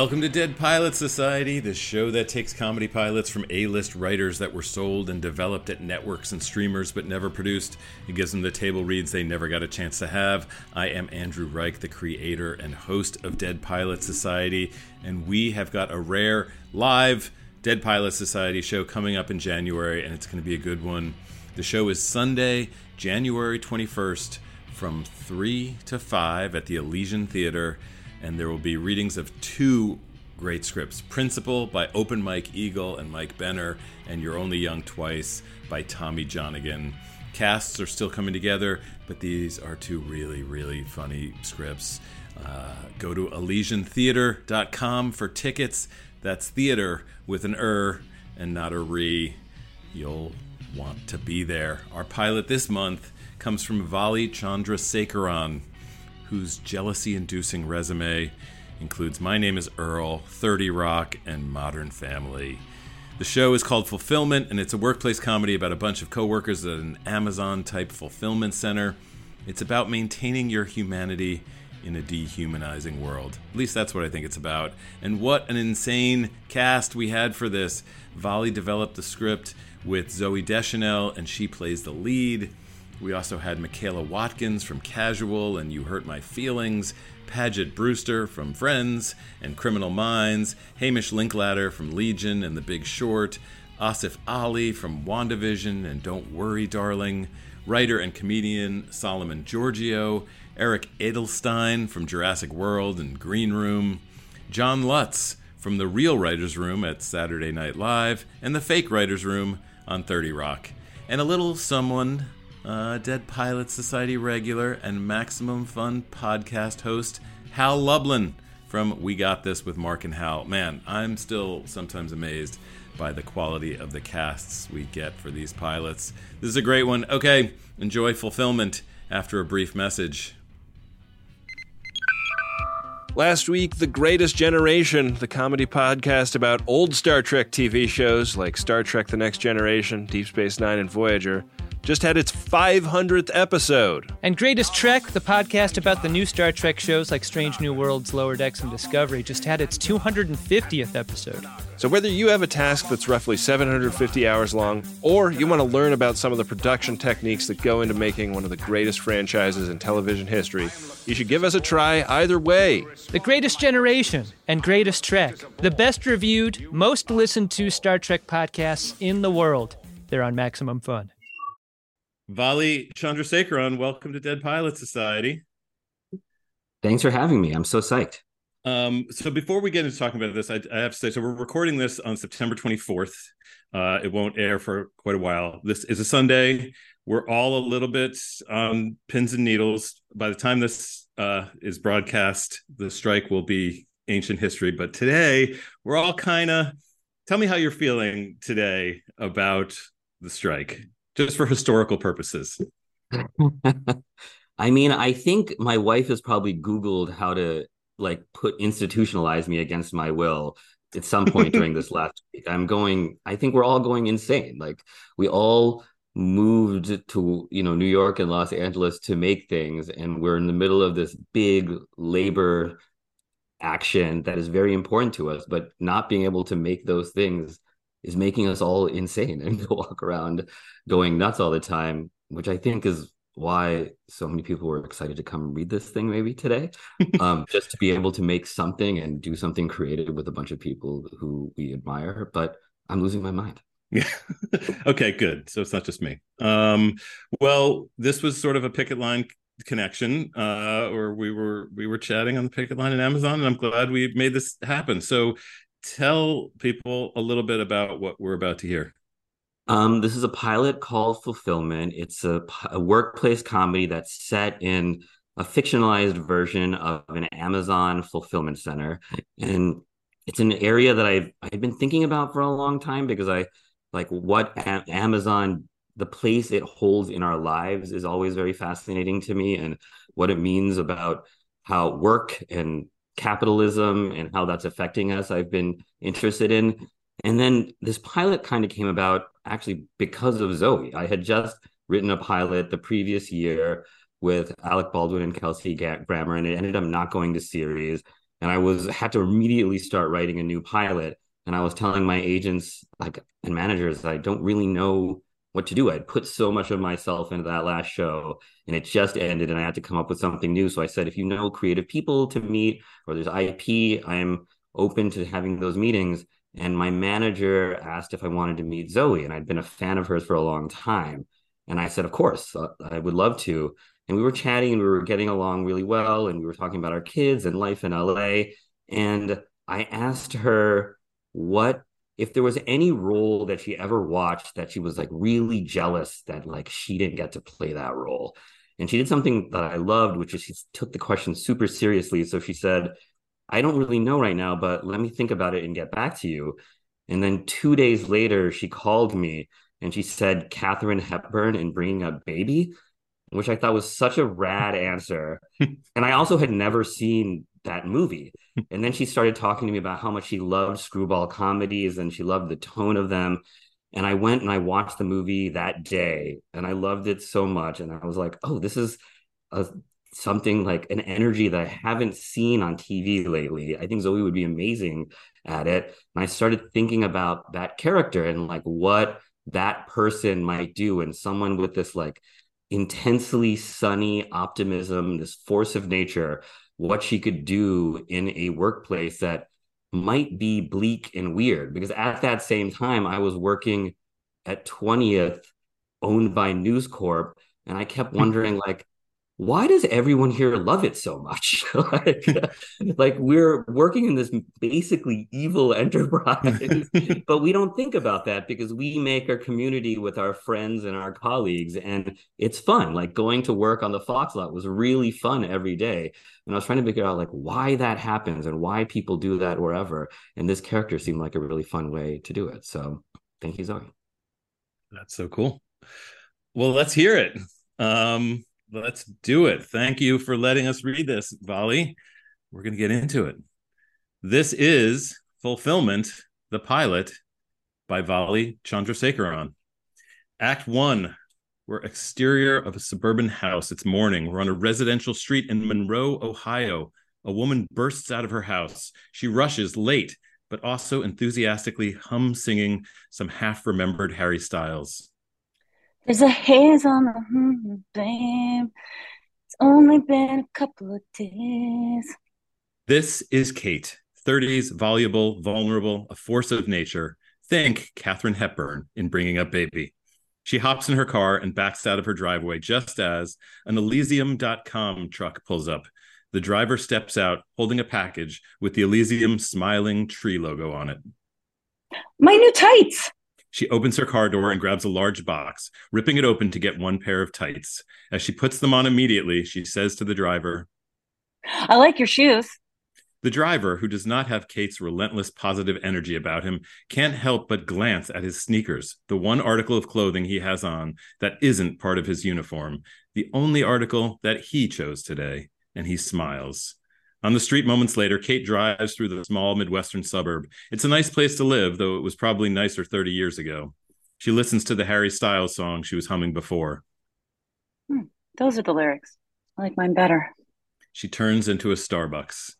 Welcome to Dead Pilots Society, the show that takes comedy pilots from A list writers that were sold and developed at networks and streamers but never produced. It gives them the table reads they never got a chance to have. I am Andrew Reich, the creator and host of Dead Pilots Society, and we have got a rare live Dead Pilots Society show coming up in January, and it's going to be a good one. The show is Sunday, January 21st from 3 to 5 at the Elysian Theater and there will be readings of two great scripts Principle by Open Mike Eagle and Mike Benner, and You're Only Young Twice by Tommy Johnagin. Casts are still coming together, but these are two really, really funny scripts. Uh, go to ElysianTheater.com for tickets. That's theater with an er and not a re. You'll want to be there. Our pilot this month comes from Vali Chandrasekaran whose jealousy inducing resume includes My Name is Earl, 30 Rock, and Modern Family. The show is called Fulfillment, and it's a workplace comedy about a bunch of coworkers at an Amazon type fulfillment center. It's about maintaining your humanity in a dehumanizing world. At least that's what I think it's about. And what an insane cast we had for this. Vali developed the script with Zooey Deschanel, and she plays the lead. We also had Michaela Watkins from Casual and You Hurt My Feelings, Paget Brewster from Friends and Criminal Minds, Hamish Linklater from Legion and The Big Short, Asif Ali from WandaVision and Don't Worry, Darling, writer and comedian Solomon Georgio, Eric Edelstein from Jurassic World and Green Room, John Lutz from The Real Writers Room at Saturday Night Live, and The Fake Writers Room on 30 Rock. And a little someone uh, Dead Pilots Society regular and Maximum Fun podcast host Hal Lublin from We Got This with Mark and Hal. Man, I'm still sometimes amazed by the quality of the casts we get for these pilots. This is a great one. Okay, enjoy fulfillment after a brief message. Last week, The Greatest Generation, the comedy podcast about old Star Trek TV shows like Star Trek The Next Generation, Deep Space Nine, and Voyager, just had its 500th episode. And Greatest Trek, the podcast about the new Star Trek shows like Strange New Worlds, Lower Decks, and Discovery, just had its 250th episode. So, whether you have a task that's roughly 750 hours long, or you want to learn about some of the production techniques that go into making one of the greatest franchises in television history, you should give us a try either way. The Greatest Generation and Greatest Trek, the best reviewed, most listened to Star Trek podcasts in the world. They're on Maximum Fun. Vali Chandrasekaran, welcome to Dead Pilots Society. Thanks for having me. I'm so psyched. Um, so before we get into talking about this, I, I, have to say, so we're recording this on September 24th. Uh, it won't air for quite a while. This is a Sunday. We're all a little bit on pins and needles. By the time this uh, is broadcast, the strike will be ancient history. But today, we're all kind of. Tell me how you're feeling today about the strike just for historical purposes? I mean, I think my wife has probably Googled how to like put institutionalize me against my will at some point during this last week. I'm going, I think we're all going insane. Like we all moved to, you know, New York and Los Angeles to make things. And we're in the middle of this big labor action that is very important to us, but not being able to make those things is making us all insane and walk around going nuts all the time, which I think is why so many people were excited to come read this thing maybe today. um, just to be able to make something and do something creative with a bunch of people who we admire. But I'm losing my mind. Yeah. okay, good. So it's not just me. Um, well, this was sort of a picket line connection uh or we were we were chatting on the picket line at amazon and i'm glad we made this happen so tell people a little bit about what we're about to hear. Um, this is a pilot called Fulfillment. It's a, a, workplace comedy that's set in a fictionalized version of an Amazon fulfillment center, and it's an area that I've I've been thinking about for a long time because I like what a- Amazon the place it holds in our lives is always very fascinating to me, and what it means about how work and capitalism and how that's affecting us I've been interested in. And then this pilot kind of came about actually because of Zooey. I had just written a pilot the previous year with Alec Baldwin and Kelsey Grammer, and it ended up not going to series. and I was had to immediately start writing a new pilot. And I was telling my agents like and managers I don't really know what to do. I'd put so much of myself into that last show and it just ended and I had to come up with something new. So I said, if you know creative people to meet or there's IP, I'm open to having those meetings. And my manager asked if I wanted to meet Zooey, and I'd been a fan of hers for a long time. And I said, of course, uh, I would love to. And we were chatting and we were getting along really well. And we were talking about our kids and life in LA. And I asked her what if there was any role that she ever watched that she was like really jealous that like she didn't get to play that role. And she did something that I loved, which is she took the question super seriously. So she said, I don't really know right now, but let me think about it and get back to you. And then two days later, she called me and she said Katharine Hepburn in Bringing Up Baby, which I thought was such a rad answer. and I also had never seen that movie. Hmm. And then she started talking to me about how much she loved screwball comedies and she loved the tone of them. And I went and I watched the movie that day and I loved it so much. And I was like, oh, this is a something like an energy that I haven't seen on TV lately. I think Zooey would be amazing at it. And I started thinking about that character and like what that person might do and someone with this like intensely sunny optimism, this force of nature, what she could do in a workplace that might be bleak and weird. Because at that same time, I was working at 20th, owned by News Corp, and I kept mm-hmm. wondering, like, why does everyone here love it so much? like, like we're working in this basically evil enterprise, but we don't think about that because we make our community with our friends and our colleagues, and it's fun. Like going to work on the Fox lot was really fun every day. And I was trying to figure out like why that happens and why people do that wherever. And this character seemed like a really fun way to do it. So thank you, Zooey. That's so cool. Well, let's hear it. Um, let's do it. Thank you for letting us read this, Vali. We're going to get into it. This is Fulfillment, the pilot by Vali Chandrasekaran. Act one, we're exterior of a suburban house. It's morning. We're on a residential street in Monroe, Ohio. A woman bursts out of her house. She rushes late, but also enthusiastically hum singing some half remembered Harry Styles. There's a haze on the hmm, babe. It's only been a couple of days. This is Kate, 30s, voluble, vulnerable, a force of nature. Thank Katharine Hepburn in Bringing Up Baby. She hops in her car and backs out of her driveway just as an Elysium.com truck pulls up. The driver steps out holding a package with the Elysium smiling tree logo on it. My new tights! She opens her car door and grabs a large box, ripping it open to get one pair of tights. As she puts them on immediately, she says to the driver, I like your shoes. The driver, who does not have Kate's relentless positive energy about him, can't help but glance at his sneakers, the one article of clothing he has on that isn't part of his uniform, the only article that he chose today, and he smiles. On the street moments later, Kate drives through the small Midwestern suburb. It's a nice place to live, though it was probably nicer 30 years ago. She listens to the Harry Styles song she was humming before. Hmm, those are the lyrics. I like mine better. She turns into a Starbucks.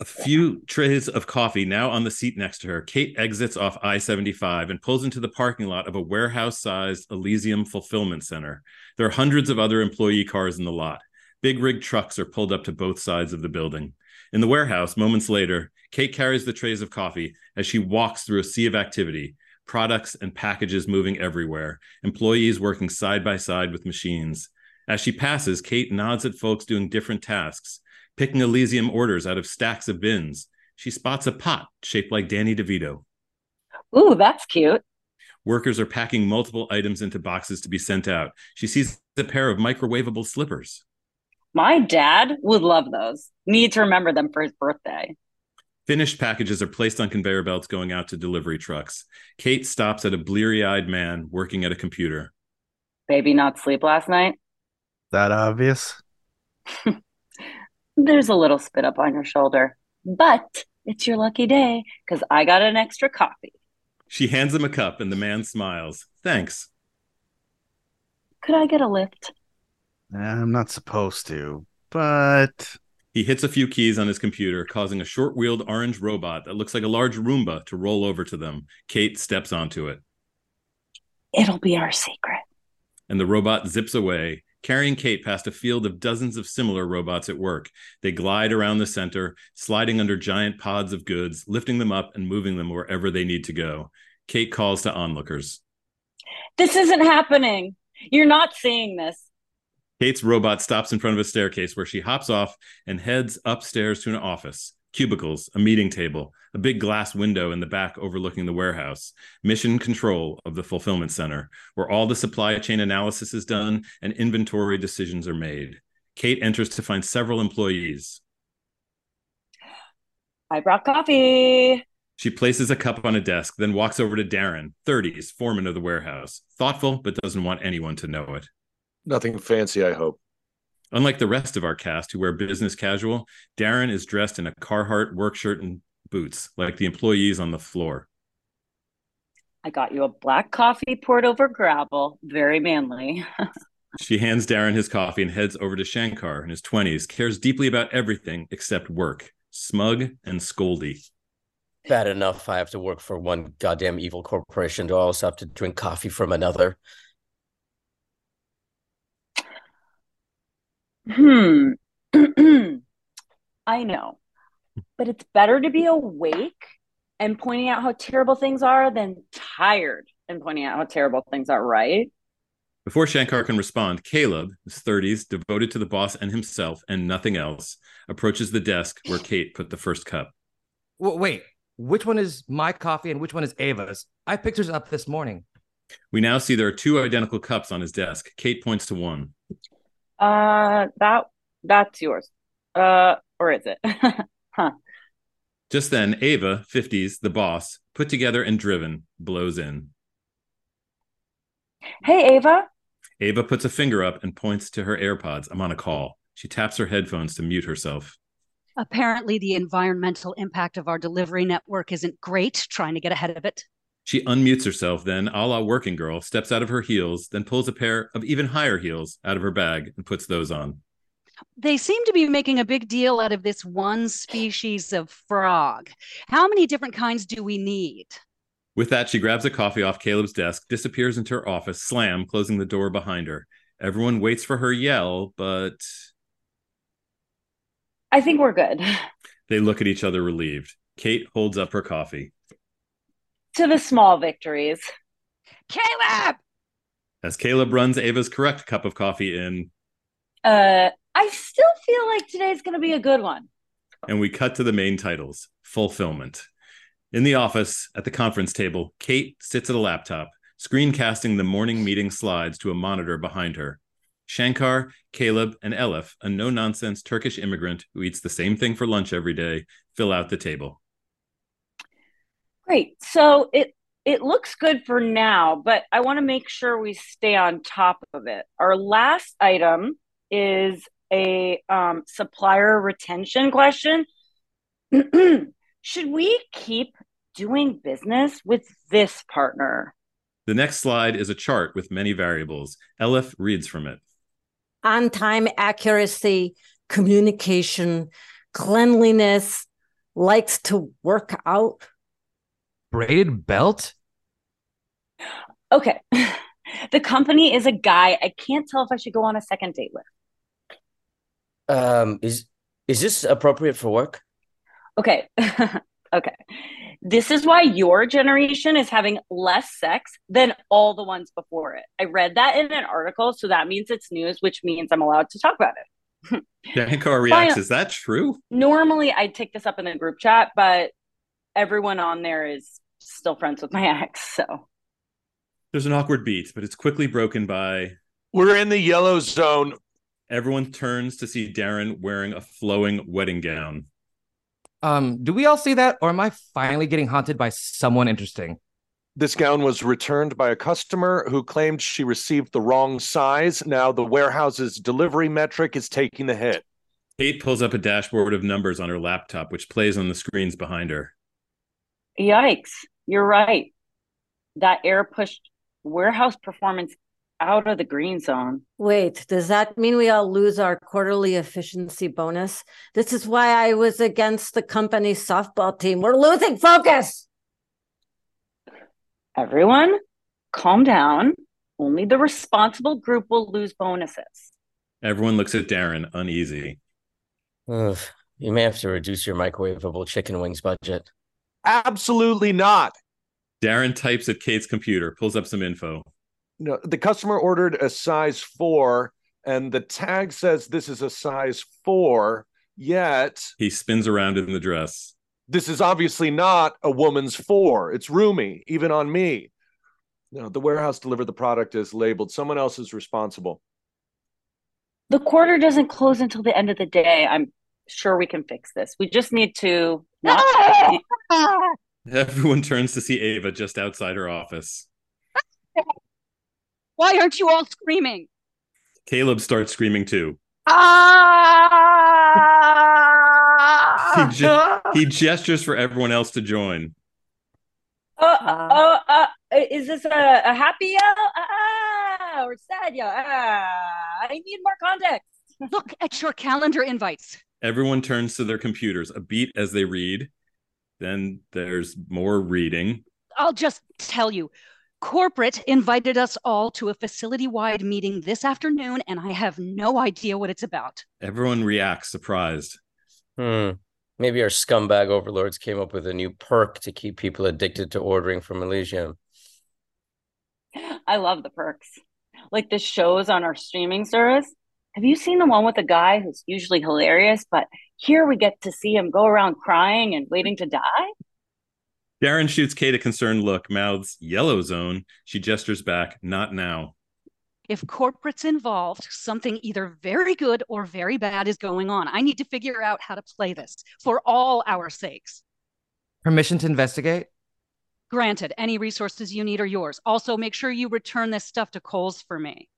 A few trays of coffee now on the seat next to her. Kate exits off I 75 and pulls into the parking lot of a warehouse sized Elysium fulfillment center. There are hundreds of other employee cars in the lot. Big rig trucks are pulled up to both sides of the building. In the warehouse, moments later, Kate carries the trays of coffee as she walks through a sea of activity products and packages moving everywhere, employees working side by side with machines. As she passes, Kate nods at folks doing different tasks, picking Elysium orders out of stacks of bins. She spots a pot shaped like Danny DeVito. Ooh, that's cute. Workers are packing multiple items into boxes to be sent out. She sees a pair of microwavable slippers. My dad would love those. Need to remember them for his birthday. Finished packages are placed on conveyor belts going out to delivery trucks. Kate stops at a bleary eyed man working at a computer. Baby not sleep last night? That obvious? There's a little spit up on your shoulder, but it's your lucky day because I got an extra coffee. She hands him a cup and the man smiles. Thanks. Could I get a lift? I'm not supposed to, but He hits a few keys on his computer, causing a short wheeled orange robot that looks like a large Roomba to roll over to them. Kate steps onto it, It'll be our secret. and the robot zips away, carrying Kate past a field of dozens of similar robots at work. They glide around the center, sliding under giant pods of goods, lifting them up and moving them wherever they need to go. Kate calls to onlookers. This isn't happening. You're not seeing this. Kate's robot stops in front of a staircase where she hops off and heads upstairs to an office. Cubicles, a meeting table, a big glass window in the back overlooking the warehouse, mission control of the fulfillment center, where all the supply chain analysis is done and inventory decisions are made. Kate enters to find several employees. I brought coffee. She places a cup on a desk, then walks over to Darren, 30s, foreman of the warehouse. Thoughtful, but doesn't want anyone to know it. Nothing fancy, I hope. Unlike the rest of our cast who wear business casual, Darren is dressed in a Carhartt work shirt and boots, like the employees on the floor. I got you a black coffee poured over gravel. Very manly. She hands Darren his coffee and heads over to Shankar in his 20s, cares deeply about everything except work, smug and scoldy. Bad enough I have to work for one goddamn evil corporation to also have to drink coffee from another. Hmm. I know. But it's better to be awake and pointing out how terrible things are than tired and pointing out how terrible things are, right? Before Shankar can respond, Caleb, his 30s, devoted to the boss and himself and nothing else, approaches the desk where Kate put the first cup. Wait, which one is my coffee and which one is Ava's? I picked hers up this morning. We now see there are two identical cups on his desk. Kate points to one. Uh that that's yours. Uh or is it? huh. Just then, Ava, 50s, the boss, put together and driven, blows in. Hey Ava. Ava puts a finger up and points to her AirPods. I'm on a call. She taps her headphones to mute herself. Apparently, the environmental impact of our delivery network isn't great, trying to get ahead of it. She unmutes herself, then, a la working girl, steps out of her heels, then pulls a pair of even higher heels out of her bag and puts those on. They seem to be making a big deal out of this one species of frog. How many different kinds do we need? With that, she grabs a coffee off Caleb's desk, disappears into her office, slam, closing the door behind her. Everyone waits for her yell, but I think we're good. they look at each other relieved. Kate holds up her coffee. To the small victories. Caleb! As Caleb runs Ava's correct cup of coffee in, Uh I still feel like today's gonna be a good one. and we cut to the main titles Fulfillment. In the office, at the conference table, Kate sits at a laptop, screencasting the morning meeting slides to a monitor behind her. Shankar, Caleb, and Elif, a no nonsense Turkish immigrant who eats the same thing for lunch every day, fill out the table. Great. So it it looks good for now, but I want to make sure we stay on top of it. Our last item is a um, supplier retention question. Should we keep doing business with this partner? The next slide is a chart with many variables. Elif reads from it. on time accuracy, communication, cleanliness, likes to work out. Braided belt? Okay. the company is a guy I can't tell if I should go on a second date with. Um, is is this appropriate for work? Okay. okay. This is why your generation is having less sex than all the ones before it. I read that in an article, so that means it's news, which means I'm allowed to talk about it. Shankar reacts, Fine. Is that true? Normally, I'd take this up in the group chat, but everyone on there is still friends with my ex. So, There's an awkward beat, but it's quickly broken by We're in the yellow zone. everyone turns to see Darren wearing a flowing wedding gown. Um, do we all see that, or am I finally getting haunted by someone interesting? This gown was returned by a customer who claimed she received the wrong size. Now the warehouse's delivery metric is taking the hit. Kate pulls up a dashboard of numbers on her laptop, which plays on the screens behind her. Yikes. You're right. That air pushed warehouse performance out of the green zone. Wait, does that mean we all lose our quarterly efficiency bonus? This is why I was against the company's softball team. We're losing focus. Everyone, calm down. Only the responsible group will lose bonuses. Everyone looks at Darren, uneasy. Ugh, you may have to reduce your microwavable chicken wings budget. Absolutely not. Darren types at Kate's computer, pulls up some info. No, the customer ordered a size four, and the tag says this is a size four, yet He spins around in the dress. this is obviously not a woman's four. It's roomy, even on me. No, the warehouse delivered the product as labeled. Someone else is responsible. The quarter doesn't close until the end of the day. I'm sure we can fix this. We just need to not. Everyone turns to see Ava just outside her office. Why aren't you all screaming? Caleb starts screaming too. Ah! He, ge- he gestures for everyone else to join. Uh, uh, uh, is this a, a happy yell? Ah, or sad yell? Ah, I need more context. Look at your calendar invites. Everyone turns to their computers, a beat as they read. Then there's more reading. I'll just tell you. Corporate invited us all to a facility wide meeting this afternoon, and I have no idea what it's about. Everyone reacts, surprised. Hmm. Maybe our scumbag overlords came up with a new perk to keep people addicted to ordering from Elysium. I love the perks. Like the shows on our streaming service. Have you seen the one with the guy who's usually hilarious, but here we get to see him go around crying and waiting to die? Darren shoots Kate a concerned look, mouths yellow zone. She gestures back, not now. If corporate's involved, something either very good or very bad is going on. I need to figure out how to play this for all our sakes. Permission to investigate? Granted, any resources you need are yours. Also, make sure you return this stuff to Kohl's for me.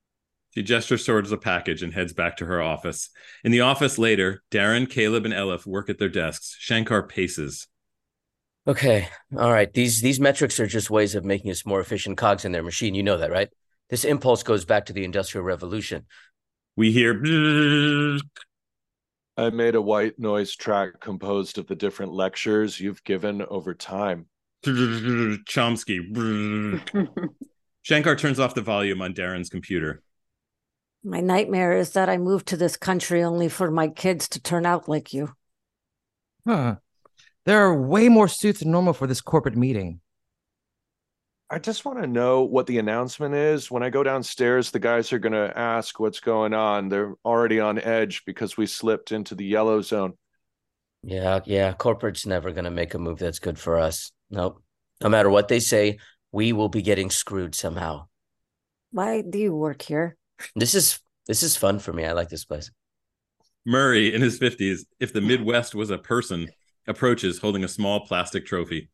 She gestures towards the package and heads back to her office. In the office later, Darren, Caleb, and Elif work at their desks. Shankar paces. Okay, all right. These these metrics are just ways of making us more efficient cogs in their machine. You know that, right? This impulse goes back to the Industrial Revolution. We hear I made a white noise track composed of the different lectures you've given over time. Chomsky. Shankar turns off the volume on Darren's computer. My nightmare is that I moved to this country only for my kids to turn out like you. Huh. There are way more suits than normal for this corporate meeting. I just want to know what the announcement is. When I go downstairs, the guys are going to ask what's going on. They're already on edge because we slipped into the yellow zone. Yeah, yeah. Corporate's never going to make a move that's good for us. Nope. No matter what they say, we will be getting screwed somehow. Why do you work here? This is this is fun for me. I like this place. Murray, in his 50s, if the Midwest was a person, approaches holding a small plastic trophy.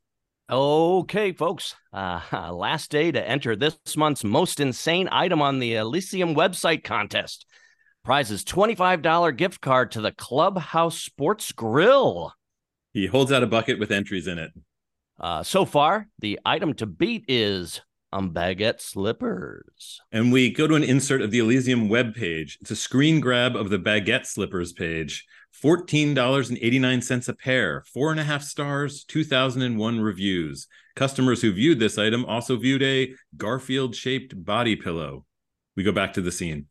Okay, folks. Uh, last day to enter this month's most insane item on the Elysium website contest. Prize is $25 gift card to the Clubhouse Sports Grill. He holds out a bucket with entries in it. Uh, so far, the item to beat is um, baguette slippers. And we go to an insert of the Elysium webpage. It's a screen grab of the baguette slippers page. $14.89 a pair, four and a half stars, 2001 reviews. Customers who viewed this item also viewed a Garfield shaped body pillow. We go back to the scene.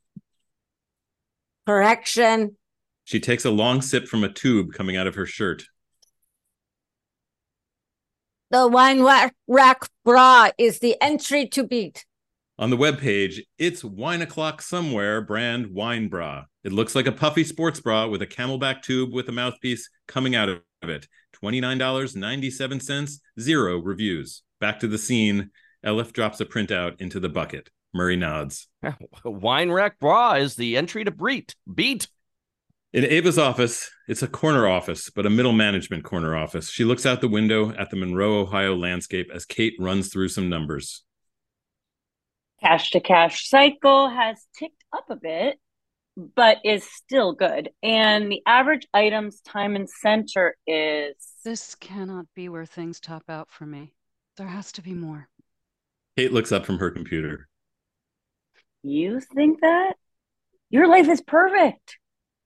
Correction. She takes a long sip from a tube coming out of her shirt. The wine rack bra is the entry to beat. On the webpage, it's wine o'clock somewhere brand wine bra. It looks like a puffy sports bra with a camelback tube with a mouthpiece coming out of it. $29.97, zero reviews. Back to the scene. Elif drops a printout into the bucket. Murray nods. Wine rack bra is the entry to beat. Beat. In Ava's office, it's a corner office, but a middle management corner office. She looks out the window at the Monroe, Ohio landscape as Kate runs through some numbers. Cash to cash cycle has ticked up a bit, but is still good. And the average items time and center is This cannot be where things top out for me. There has to be more. Kate looks up from her computer. You think that? Your life is perfect.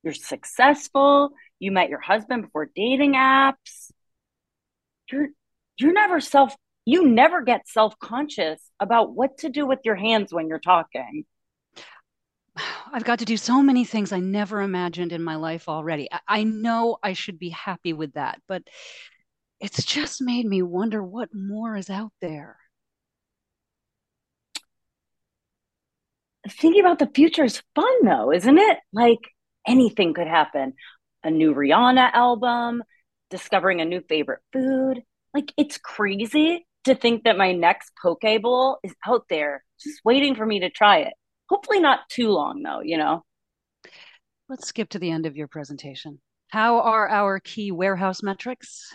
You're successful. You met your husband before dating apps. You're you're never self you never get self-conscious about what to do with your hands when you're talking. I've got to do so many things I never imagined in my life already. I, I know I should be happy with that, but it's just made me wonder what more is out there. Thinking about the future is fun though, isn't it? Like anything could happen. A new Rihanna album, discovering a new favorite food. Like it's crazy to think that my next poke bowl is out there just waiting for me to try it. Hopefully not too long though, you know. Let's skip to the end of your presentation. How are our key warehouse metrics?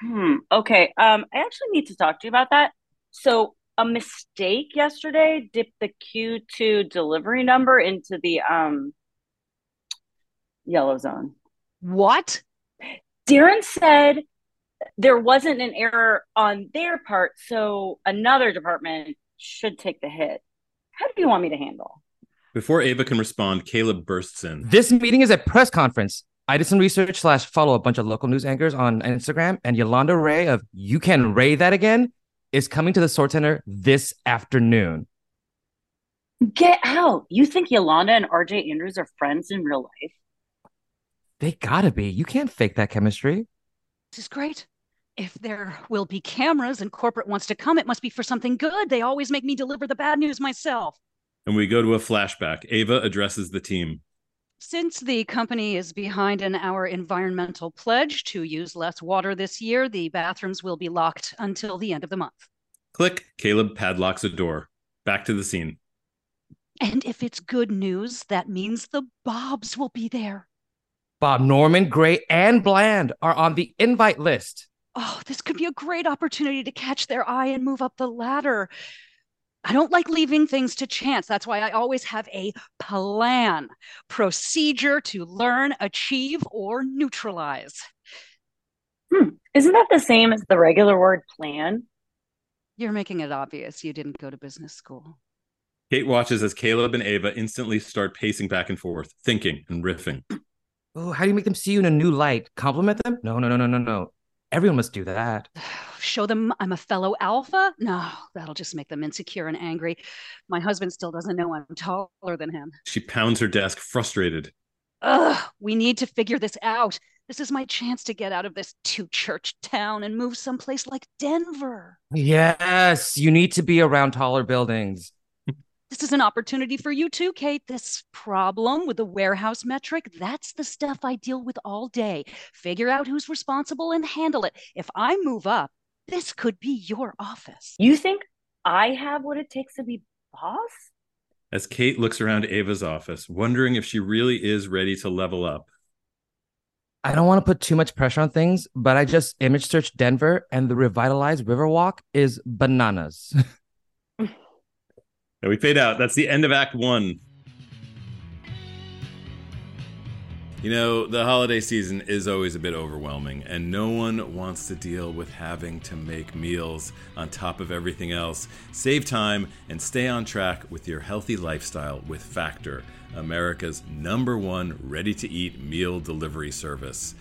Hmm. Okay. Um, I actually need to talk to you about that. So a mistake yesterday dipped the Q2 delivery number into the um yellow zone. What? Darren said there wasn't an error on their part, so another department should take the hit. How do you want me to handle? Before Ava can respond, Caleb bursts in. This meeting is a press conference. I did some research slash follow a bunch of local news anchors on Instagram, and Yolanda Ray of You Can Ray That Again is coming to the Sword Center this afternoon. Get out. You think Yolanda and RJ Andrews are friends in real life? They gotta be. You can't fake that chemistry. This is great. If there will be cameras and corporate wants to come, it must be for something good. They always make me deliver the bad news myself. And we go to a flashback. Ava addresses the team. Since the company is behind in our environmental pledge to use less water this year, the bathrooms will be locked until the end of the month. Click. Caleb padlocks a door. Back to the scene. And if it's good news, that means the Bobs will be there. Bob Norman, Gray, and Bland are on the invite list. Oh, this could be a great opportunity to catch their eye and move up the ladder. I don't like leaving things to chance. That's why I always have a plan, procedure to learn, achieve, or neutralize. Hmm. Isn't that the same as the regular word plan? You're making it obvious you didn't go to business school. Kate watches as Caleb and Ava instantly start pacing back and forth, thinking and riffing. Oh, how do you make them see you in a new light? Compliment them? No, no, no, no, no, no. Everyone must do that. Show them I'm a fellow alpha? No, that'll just make them insecure and angry. My husband still doesn't know I'm taller than him. She pounds her desk, frustrated. Ugh, we need to figure this out. This is my chance to get out of this two church town and move someplace like Denver. Yes, you need to be around taller buildings. This is an opportunity for you too, Kate. This problem with the warehouse metric, that's the stuff I deal with all day. Figure out who's responsible and handle it. If I move up, this could be your office. You think I have what it takes to be boss? As Kate looks around Ava's office, wondering if she really is ready to level up. I don't want to put too much pressure on things, but I just image searched Denver and the revitalized Riverwalk is bananas. And we fade out. That's the end of Act One. You know, the holiday season is always a bit overwhelming, and no one wants to deal with having to make meals on top of everything else. Save time and stay on track with your healthy lifestyle with Factor, America's number one ready to eat meal delivery service.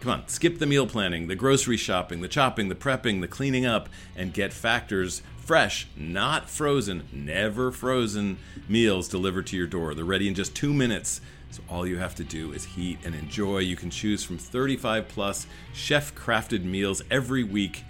Come on, skip the meal planning, the grocery shopping, the chopping, the prepping, the cleaning up, and get Factor's fresh, not frozen, never frozen meals delivered to your door. They're ready in just two minutes. So all you have to do is heat and enjoy. You can choose from 35 plus chef crafted meals every week.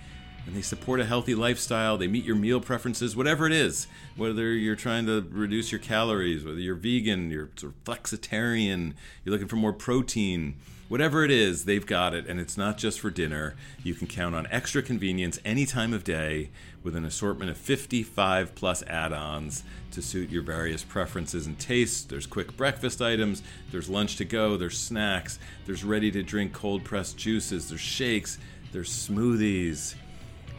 And they support a healthy lifestyle. They meet your meal preferences, whatever it is. Whether you're trying to reduce your calories, whether you're vegan, you're sort of flexitarian, you're looking for more protein, whatever it is, they've got it. And it's not just for dinner. You can count on extra convenience any time of day with an assortment of 55 plus add ons to suit your various preferences and tastes. There's quick breakfast items, there's lunch to go, there's snacks, there's ready to drink cold pressed juices, there's shakes, there's smoothies.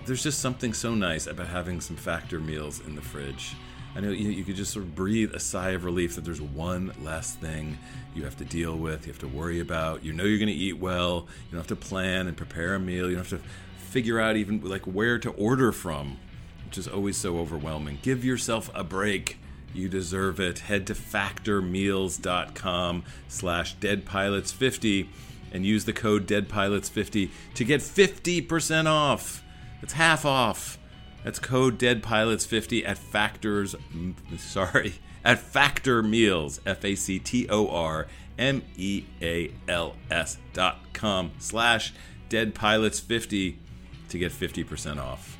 There's just something so nice about having some factor meals in the fridge. I know you, you could just sort of breathe a sigh of relief that there's one less thing you have to deal with, you have to worry about. You know you're going to eat well. You don't have to plan and prepare a meal. You don't have to figure out even like where to order from, which is always so overwhelming. Give yourself a break. You deserve it. Head to factormeals.com slash deadpilots50 and use the code deadpilots50 to get 50% off. That's half off. That's code deadpilots50 at factors, sorry, at Factor Meals, F A C T O R M E A L S dot com slash deadpilots50 to get 50% off.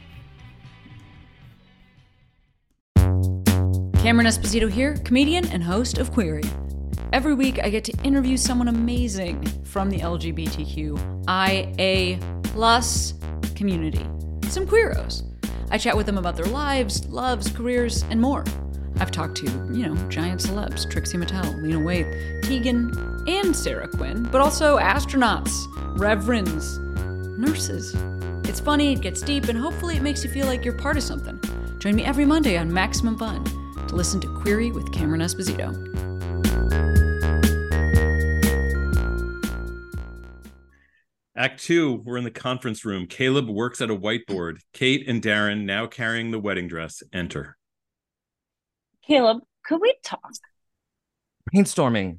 Cameron Esposito here, comedian and host of Queery. Every week, I get to interview someone amazing from the LGBTQIA plus community, some queeros. I chat with them about their lives, loves, careers, and more. I've talked to, you know, giant celebs, Trixie Mattel, Lena Waithe, Tegan, and Sara Quin, but also astronauts, reverends, nurses. It's funny, it gets deep, and hopefully it makes you feel like you're part of something. Join me every Monday on Maximum Fun to listen to Queery with Cameron Esposito. Act two, we're in the conference room. Caleb works at a whiteboard. Kate and Darren, now carrying the wedding dress, enter. Caleb, could we talk? Brainstorming.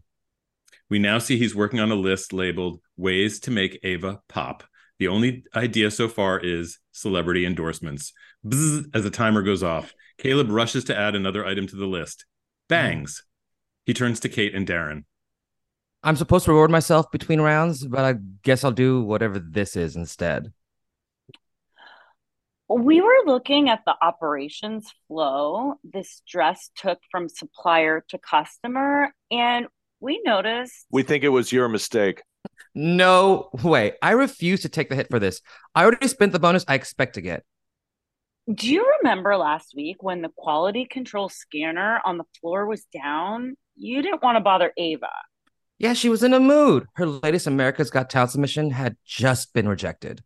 We now see he's working on a list labeled Ways to Make Ava Pop. The only idea so far is celebrity endorsements. Bzz, as the timer goes off, Caleb rushes to add another item to the list. Bangs. He turns to Kate and Darren. I'm supposed to reward myself between rounds, but I guess I'll do whatever this is instead. We were looking at the operations flow this dress took from supplier to customer, and we noticed We think it was your mistake. No way. I refuse to take the hit for this. I already spent the bonus I expect to get. Do you remember last week when the quality control scanner on the floor was down? You didn't want to bother Ava. Yeah, she was in a mood. Her latest America's Got Talent submission had just been rejected.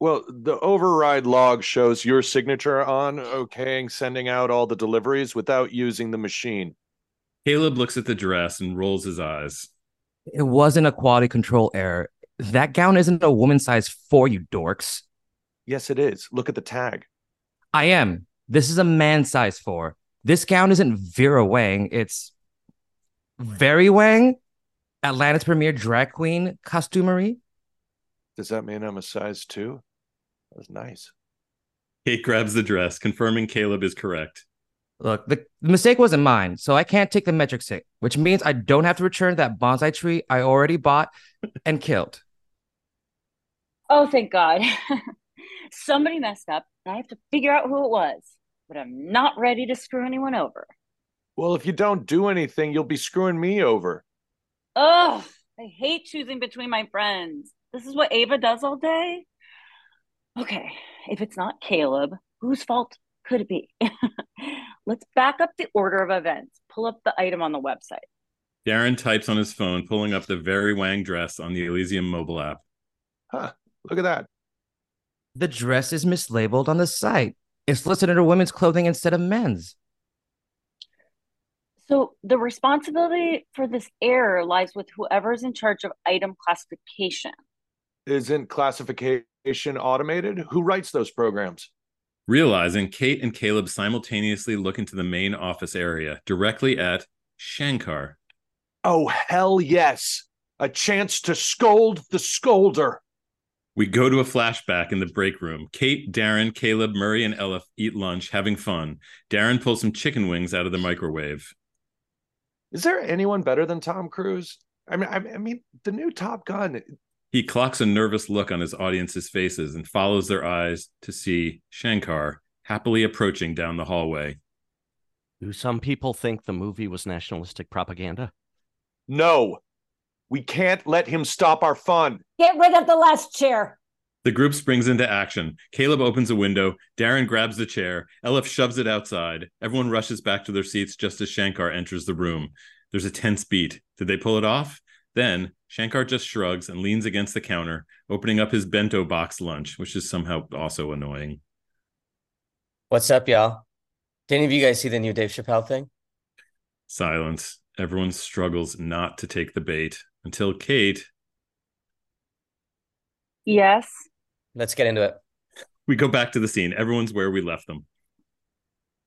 Well, the override log shows your signature on okaying sending out all the deliveries without using the machine. Caleb looks at the dress and rolls his eyes. It wasn't a quality control error. That gown isn't a woman size four, you dorks. Yes, it is. Look at the tag. I am. This is a man size four. This gown isn't Vera Wang. It's Very Wang, Atlanta's premier drag queen costumery. Does that mean I'm a size two? That was nice. Kate grabs the dress, confirming Caleb is correct. Look, the, the mistake wasn't mine, so I can't take the metric hit, which means I don't have to return that bonsai tree I already bought and killed. Oh, thank God. Somebody messed up, and I have to figure out who it was, but I'm not ready to screw anyone over. Well, if you don't do anything, you'll be screwing me over. Ugh, I hate choosing between my friends. This is what Ava does all day. Okay, if it's not Caleb, whose fault could it be? Let's back up the order of events. Pull up the item on the website. Darren types on his phone, pulling up the Very Wang dress on the Elysium mobile app. Huh, look at that. The dress is mislabeled on the site. It's listed under women's clothing instead of men's. So the responsibility for this error lies with whoever's in charge of item classification. Isn't classification automated? Who writes those programs? Realizing, Kate and Caleb simultaneously look into the main office area, directly at Shankar. Oh, hell yes. A chance to scold the scolder. We go to a flashback in the break room. Kate, Darren, Caleb, Murray, and Ella eat lunch, having fun. Darren pulls some chicken wings out of the microwave. Is there anyone better than Tom Cruise? I mean, I, I mean, the new Top Gun. He clocks a nervous look on his audience's faces and follows their eyes to see Shankar happily approaching down the hallway. Do some people think the movie was nationalistic propaganda? No, we can't let him stop our fun. Get rid of the last chair. The group springs into action. Caleb opens a window. Darren grabs the chair. Elif shoves it outside. Everyone rushes back to their seats just as Shankar enters the room. There's a tense beat. Did they pull it off? Then Shankar just shrugs and leans against the counter, opening up his bento box lunch, which is somehow also annoying. What's up, y'all? Did any of you guys see the new Dave Chappelle thing? Silence. Everyone struggles not to take the bait until Kate. Yes. Let's get into it. We go back to the scene. Everyone's where we left them.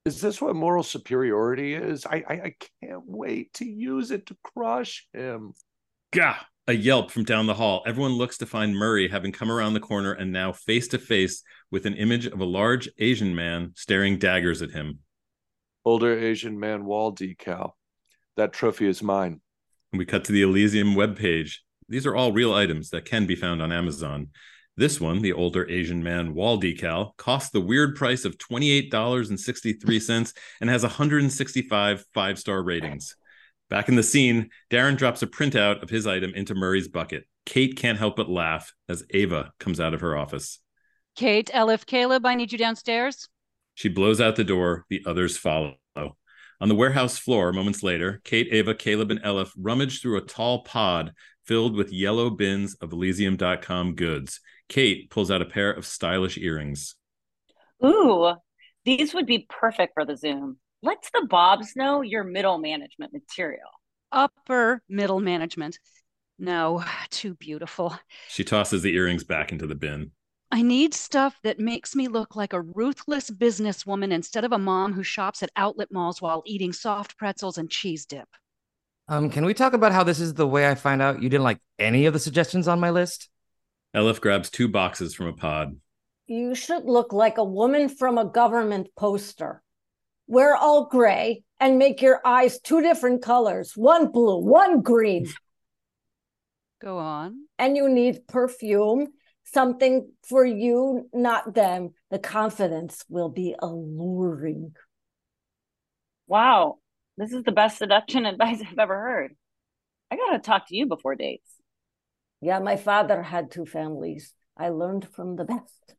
Is this what moral superiority is? I, I, I can't wait to use it to crush him. Gah! A yelp from down the hall. Everyone looks to find Murray having come around the corner and now face to face with an image of a large Asian man staring daggers at him. Older Asian man wall decal. That trophy is mine. And we cut to the Elysium webpage. These are all real items that can be found on Amazon. This one, the older Asian man wall decal, costs the weird price of $28.63 and has 165 five star ratings. Back in the scene, Darren drops a printout of his item into Murray's bucket. Kate can't help but laugh as Ava comes out of her office. Kate, Elif, Caleb, I need you downstairs. She blows out the door. The others follow. On the warehouse floor, moments later, Kate, Ava, Caleb, and Elif rummage through a tall pod filled with yellow bins of Elysium.com goods. Kate pulls out a pair of stylish earrings. Ooh, these would be perfect for the Zoom. Let the Bobs know your middle management material. Upper middle management. No, too beautiful. She tosses the earrings back into the bin. I need stuff that makes me look like a ruthless businesswoman instead of a mom who shops at outlet malls while eating soft pretzels and cheese dip. Um, can we talk about how this is the way I find out you didn't like any of the suggestions on my list? Elif grabs two boxes from a pod. You should look like a woman from a government poster. Wear all gray and make your eyes two different colors one blue, one green. Go on. And you need perfume, something for you, not them. The confidence will be alluring. Wow, this is the best seduction advice I've ever heard. I gotta talk to you before dates. Yeah, my father had two families. I learned from the best.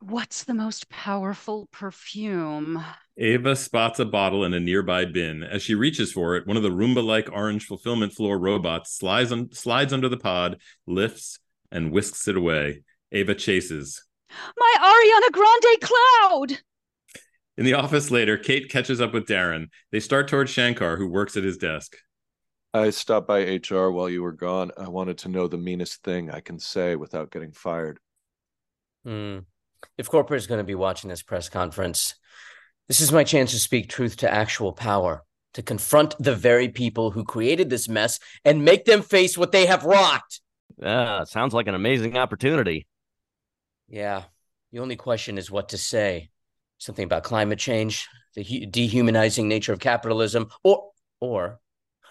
What's the most powerful perfume? Ava spots a bottle in a nearby bin. As she reaches for it, one of the Roomba like orange fulfillment floor robots slides, un- slides under the pod, lifts, and whisks it away. Ava chases. My Ariana Grande cloud! In the office later, Kate catches up with Darren. They start toward Shankar, who works at his desk. I stopped by HR while you were gone. I wanted to know the meanest thing I can say without getting fired. Hmm. If corporate is going to be watching this press conference, this is my chance to speak truth to actual power, to confront the very people who created this mess and make them face what they have wrought. Yeah, sounds like an amazing opportunity. Yeah. The only question is what to say. Something about climate change, the dehumanizing nature of capitalism, or or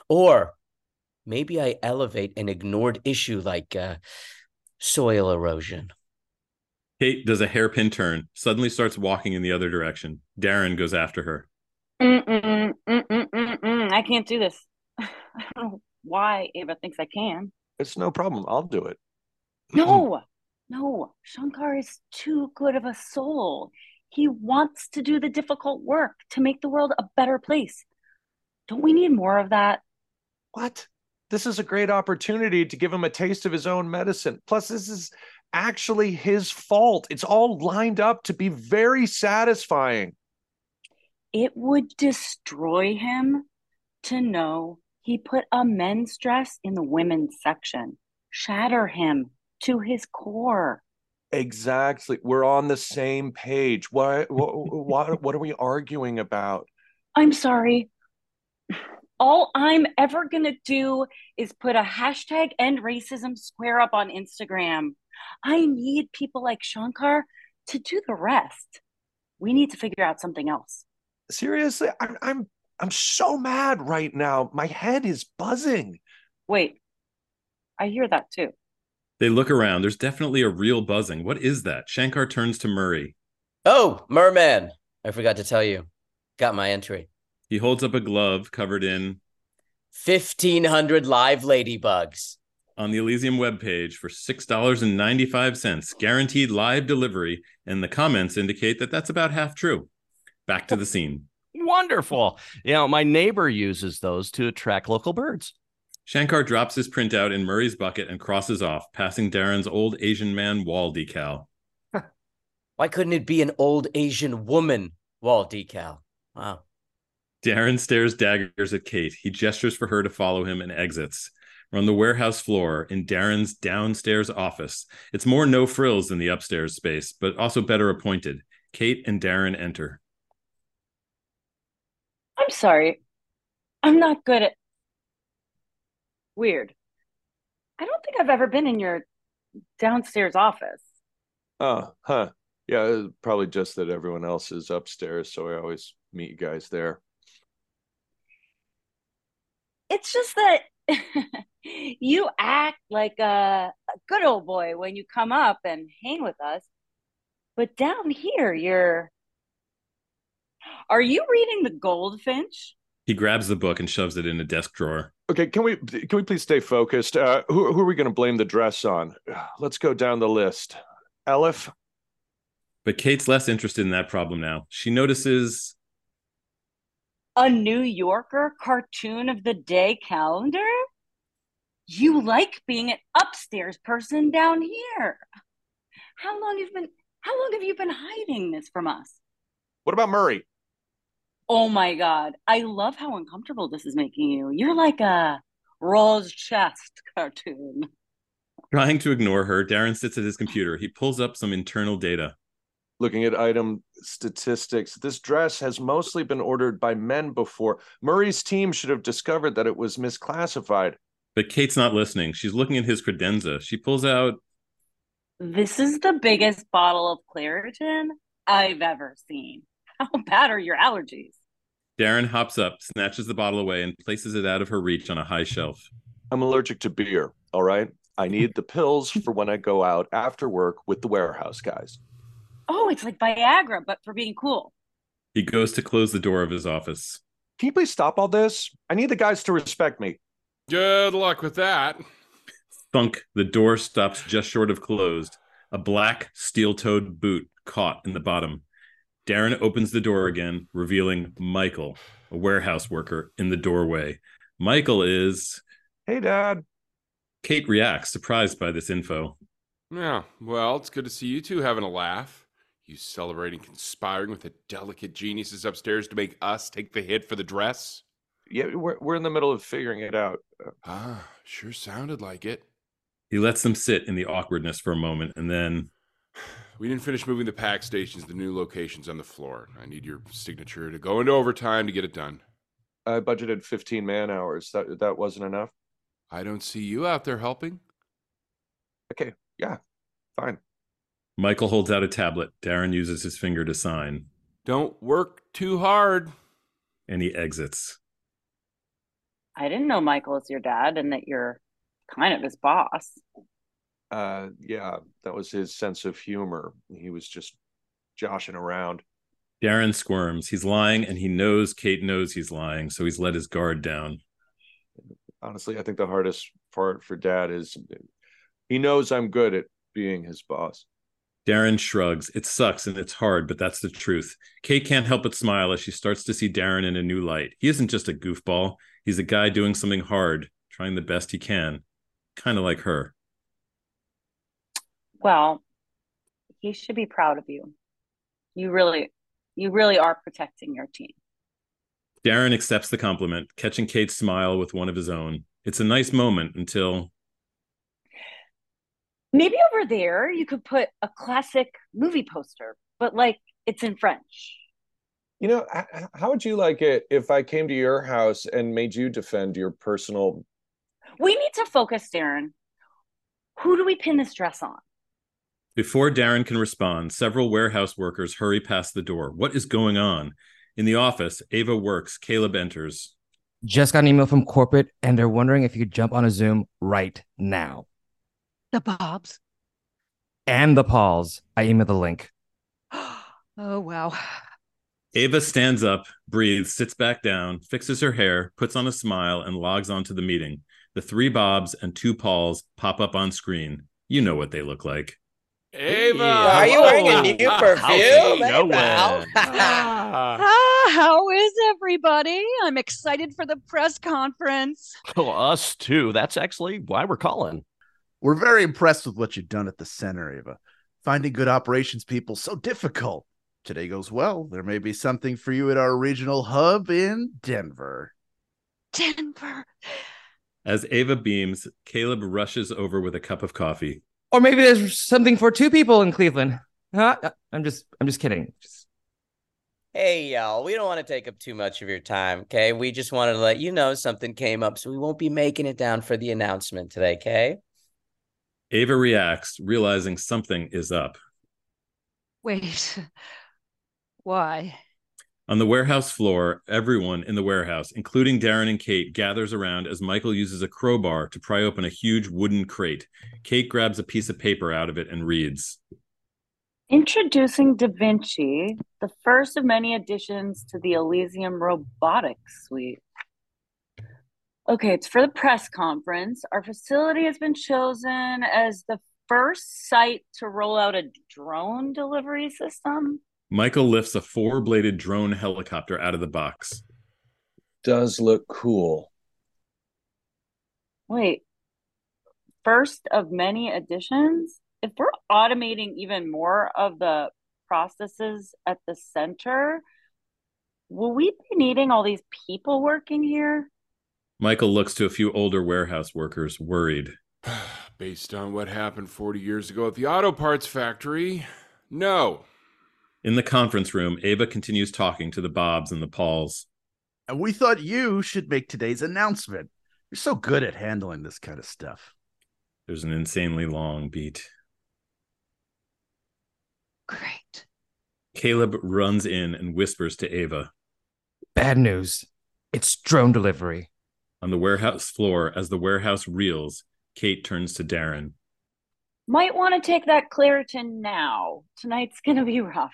or maybe I elevate an ignored issue like uh, soil erosion. Kate does a hairpin turn, suddenly starts walking in the other direction. Darren goes after her. Mm-mm, mm-mm, mm-mm. I can't do this. I don't know why Ava thinks I can. It's no problem. I'll do it. No, no. Shankar is too good of a soul. He wants to do the difficult work to make the world a better place. Don't we need more of that? What? This is a great opportunity to give him a taste of his own medicine. Plus, this is actually his fault. It's all lined up to be very satisfying. It would destroy him to know he put a men's dress in the women's section, shatter him to his core. Exactly. We're on the same page. What what what, what are we arguing about? I'm sorry. All I'm ever going to do is put a hashtag end racism square up on Instagram. I need people like Shankar to do the rest. We need to figure out something else. Seriously, I'm I'm I'm so mad right now. My head is buzzing. Wait, I hear that too. They look around. There's definitely a real buzzing. What is that? Shankar turns to Murray. Oh, merman! I forgot to tell you. Got my entry. He holds up a glove covered in 1500 live ladybugs. On the Elysium webpage for $6.95, guaranteed live delivery, and the comments indicate that that's about half true. Back to the scene. Wonderful. You know, my neighbor uses those to attract local birds. Shankar drops his printout in Murray's bucket and crosses off, passing Darren's old Asian man wall decal. Why couldn't it be an old Asian woman wall decal? Wow. Darren stares daggers at Kate. He gestures for her to follow him and exits. We're on the warehouse floor in Darren's downstairs office. It's more no frills than the upstairs space, but also better appointed. Kate and Darren enter. I'm sorry. I'm not good at weird. I don't think I've ever been in your downstairs office. Oh, huh. Yeah, it's probably just that everyone else is upstairs, so I always meet you guys there. It's just that you act like a, a good old boy when you come up and hang with us. But down here, you're. Are you reading The Goldfinch? He grabs the book and shoves it in a desk drawer. Okay, can we can we please stay focused? Uh, who who are we going to blame the dress on? Let's go down the list. Elif, But Kate's less interested in that problem now. She notices A New Yorker cartoon of the day calendar? You like being an upstairs person down here. How long have been how long have you been hiding this from us? what about Murray? Oh my god. I love how uncomfortable this is making you. You're like a Roz Chast cartoon. Trying to ignore her, Darren sits at his computer. He pulls up some internal data. Looking at item statistics, this dress has mostly been ordered by men before. Murray's team should have discovered that it was misclassified. But Kate's not listening. She's looking at his credenza. She pulls out This is the biggest bottle of Claritin I've ever seen. How bad are your allergies? Darren hops up, snatches the bottle away, and places it out of her reach on a high shelf. I'm allergic to beer, all right? I need the pills for when I go out after work with the warehouse guys. Oh, it's like Viagra, but for being cool. He goes to close the door of his office. Can you please stop all this? I need the guys to respect me. Good luck with that. Thunk, the door stops just short of closed. A black steel toed boot caught in the bottom. Darren opens the door again, revealing Michael, a warehouse worker, in the doorway. Michael is. Hey, Dad. Kate reacts, surprised by this info. Yeah, well, it's good to see you two having a laugh. You celebrating conspiring with the delicate geniuses upstairs to make us take the hit for the dress? Yeah, we're, we're in the middle of figuring it out. Ah, sure sounded like it. He lets them sit in the awkwardness for a moment and then. We didn't finish moving the pack stations to the new locations on the floor. I need your signature to go into overtime to get it done. I budgeted 15 man hours. That that wasn't enough. I don't see you out there helping. Okay, yeah, fine. Michael holds out a tablet. Darren uses his finger to sign, Don't work too hard. and he exits. I didn't know Michael is your dad and that you're kind of his boss. Uh, yeah, that was his sense of humor. He was just joshing around. Darren squirms. He's lying, and he knows Kate knows he's lying, so he's let his guard down. Honestly, I think the hardest part for Dad is he knows I'm good at being his boss. Darren shrugs. It sucks and it's hard, but that's the truth. Kate can't help but smile as she starts to see Darren in a new light. He isn't just a goofball, he's a guy doing something hard, trying the best he can. Kind of like her. Well, he should be proud of you. You really, you really are protecting your team. Darren accepts the compliment, catching Kate's smile with one of his own. It's a nice moment until Maybe over there you could put a classic movie poster, but like it's in French. You know, how would you like it if I came to your house and made you defend your personal? We need to focus, Darren. Who do we pin this dress on? Before Darren can respond, several warehouse workers hurry past the door. What is going on? In the office, Ava works. Caleb enters. Just got an email from corporate, and they're wondering if you could jump on a Zoom right now. The Bobs. And the Pauls. I emailed the link. Oh, wow. Ava stands up, breathes, sits back down, fixes her hair, puts on a smile, and logs onto the meeting. The three Bobs and two Pauls pop up on screen. You know what they look like. Ava, Are you wearing a new perfume? No Ava? way. Ah, how is everybody? I'm excited for the press conference. Oh, us too. That's actually why we're calling. We're very impressed with what you've done at the center, Ava. Finding good operations people so difficult. Today goes well. There may be something for you at our regional hub in Denver. Denver. As Ava beams, Caleb rushes over with a cup of coffee. Or maybe there's something for two people in Cleveland. Huh? Uh, I'm just I'm just kidding. Just Hey, y'all, we don't want to take up too much of your time, okay? We just wanted to let you know something came up, so we won't be making it down for the announcement today, okay? Ava reacts, realizing something is up. Wait. Why? On the warehouse floor, everyone in the warehouse, including Darren and Kate, gathers around as Michael uses a crowbar to pry open a huge wooden crate. Kate grabs a piece of paper out of it and reads Introducing Da Vinci, the first of many additions to the Elysium Robotics Suite. Okay, it's for the press conference. Our facility has been chosen as the first site to roll out a drone delivery system. Michael lifts a four bladed drone helicopter out of the box. Does look cool. Wait, first of many additions? If we're automating even more of the processes at the center, will we be needing all these people working here? Michael looks to a few older warehouse workers, worried. Based on what happened 40 years ago at the auto parts factory, no. In the conference room, Ava continues talking to the Bobs and the Pauls. And we thought you should make today's announcement. You're so good at handling this kind of stuff. There's an insanely long beat. Great. Caleb runs in and whispers to Ava. Bad news. It's drone delivery. On the warehouse floor, as the warehouse reels, Kate turns to Darren. Might want to take that Claritin now. Tonight's going to be rough.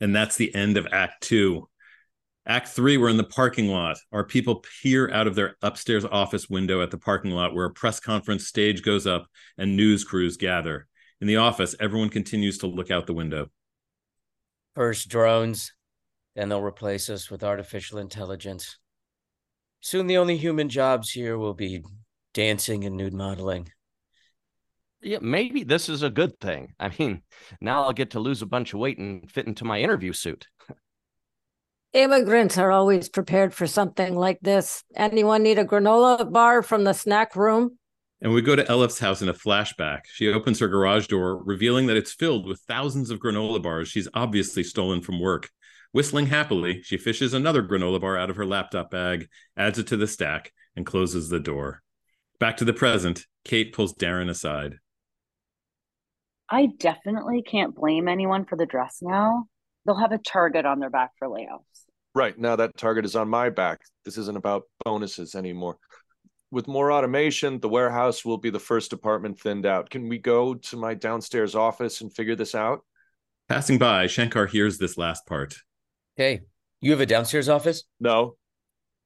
And that's the end of Act Two. Act Three, we're in the parking lot. Our people peer out of their upstairs office window at the parking lot where a press conference stage goes up and news crews gather. In the office, everyone continues to look out the window. First drones, then they'll replace us with artificial intelligence. Soon the only human jobs here will be dancing and nude modeling. Yeah, maybe this is a good thing. I mean, now I'll get to lose a bunch of weight and fit into my interview suit. Immigrants are always prepared for something like this. Anyone need a granola bar from the snack room? And we go to Elif's house in a flashback. She opens her garage door, revealing that it's filled with thousands of granola bars she's obviously stolen from work. Whistling happily, she fishes another granola bar out of her laptop bag, adds it to the stack, and closes the door. Back to the present, Kate pulls Darren aside. I definitely can't blame anyone for the dress now. They'll have a target on their back for layoffs. Right now, that target is on my back. This isn't about bonuses anymore. With more automation, the warehouse will be the first department thinned out. Can we go to my downstairs office and figure this out? Passing by, Shankar hears this last part. Hey, you have a downstairs office? No.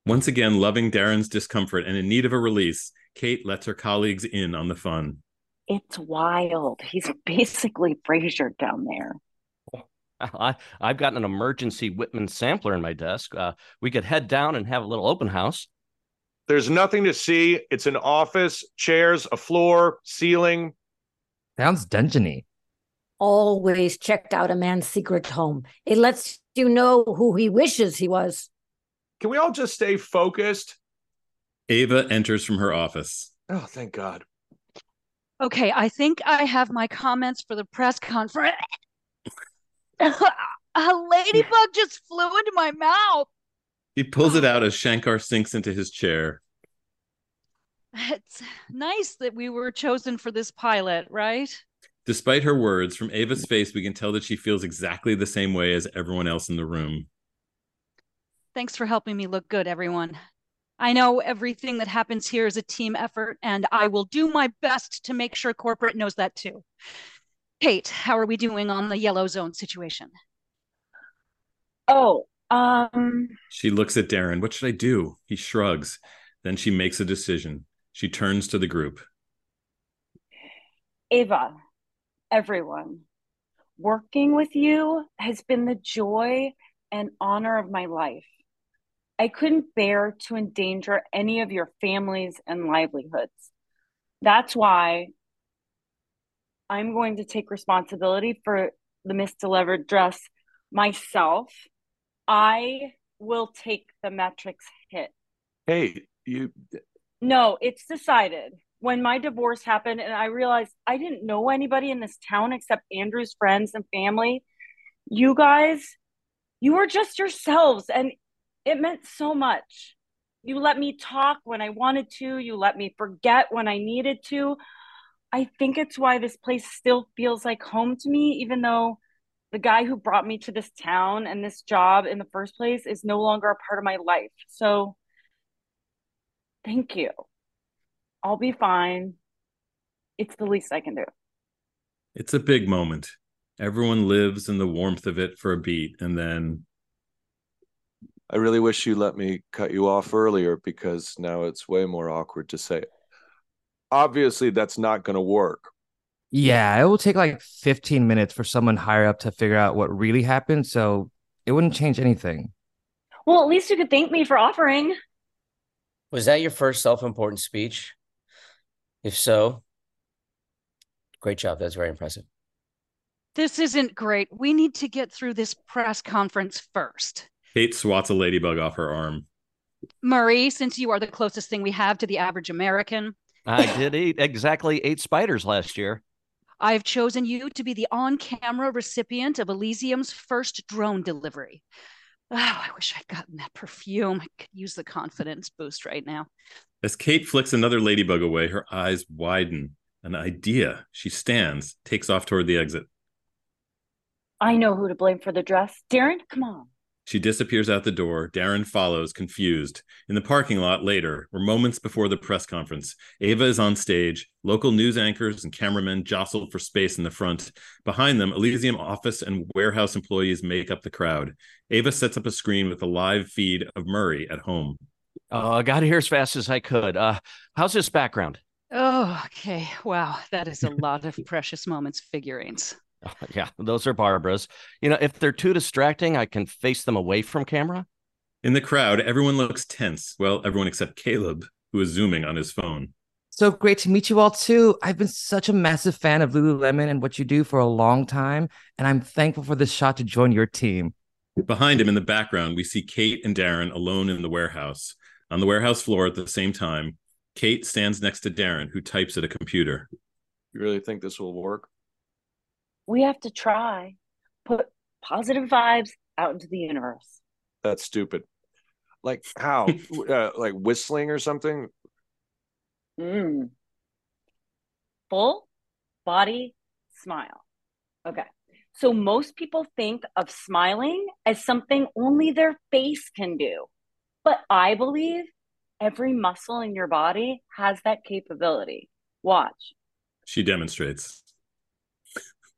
Once again, loving Darren's discomfort and in need of a release, Kate lets her colleagues in on the fun. It's wild. He's basically Frasier down there. I, I've got an emergency Whitman sampler in my desk. Uh, we could head down and have a little open house. There's nothing to see. It's an office, chairs, a floor, ceiling. Sounds dungeony. Always checked out a man's secret home. It lets you know who he wishes he was. Can we all just stay focused? Ava enters from her office. Oh, thank God. Okay, I think I have my comments for the press conference. a ladybug just flew into my mouth. He pulls it out as Shankar sinks into his chair. It's nice that we were chosen for this pilot, right? Despite her words, from Ava's face, we can tell that she feels exactly the same way as everyone else in the room. Thanks for helping me look good, everyone. I know everything that happens here is a team effort, and I will do my best to make sure corporate knows that too. Kate, how are we doing on the yellow zone situation? Oh, um, She looks at Darren. What should I do? He shrugs. Then she makes a decision. She turns to the group. Ava, everyone, working with you has been the joy and honor of my life. I couldn't bear to endanger any of your families and livelihoods. That's why I'm going to take responsibility for the misdelivered dress myself. I will take the metrics hit. Hey, you. No, it's decided. When my divorce happened and I realized I didn't know anybody in this town except Andrew's friends and family, you guys, You were just yourselves, and it meant so much. You let me talk when I wanted to, you let me forget when I needed to. I think it's why this place still feels like home to me, even though the guy who brought me to this town and this job in the first place is no longer a part of my life. So, thank you. I'll be fine. It's the least I can do. It's a big moment. Everyone lives in the warmth of it for a beat, and then I really wish you let me cut you off earlier because now it's way more awkward to say it. Obviously, that's not going to work. Yeah, it will take like 15 minutes for someone higher up to figure out what really happened. So it wouldn't change anything. Well, at least you could thank me for offering. Was that your first self important speech? If so, great job. That's very impressive. This isn't great. We need to get through this press conference first. Kate swats a ladybug off her arm. Murray, since you are the closest thing we have to the average American, I did eat exactly eight spiders last year. I've chosen you to be the on camera recipient of Elysium's first drone delivery. Oh, I wish I'd gotten that perfume. I could use the confidence boost right now. As Kate flicks another ladybug away, her eyes widen. An idea. She stands, takes off toward the exit. I know who to blame for the dress. Darren, come on. She disappears out the door. Darren follows, confused. In the parking lot later, or moments before the press conference, Ava is on stage. Local news anchors and cameramen jostle for space in the front. Behind them, Elysium office and warehouse employees make up the crowd. Ava sets up a screen with a live feed of Murray at home. Uh, I got here as fast as I could. Uh, how's this background? Oh, okay. Wow, that is a lot of precious moments figurines. Yeah, those are Barbara's. You know, if they're too distracting, I can face them away from camera. In the crowd, everyone looks tense. Well, everyone except Caleb, who is zooming on his phone. So great to meet you all too. I've been such a massive fan of Lululemon and what you do for a long time, and I'm thankful for this shot to join your team. Behind him in the background, we see Kate and Darren alone in the warehouse. On the warehouse floor at the same time, Kate stands next to Darren, who types at a computer. You really think this will work? We have to try. Put positive vibes out into the universe. That's stupid. Like how? uh, like whistling or something? Mm. Full body smile. Okay. So most people think of smiling as something only their face can do. But I believe every muscle in your body has that capability. Watch. She demonstrates.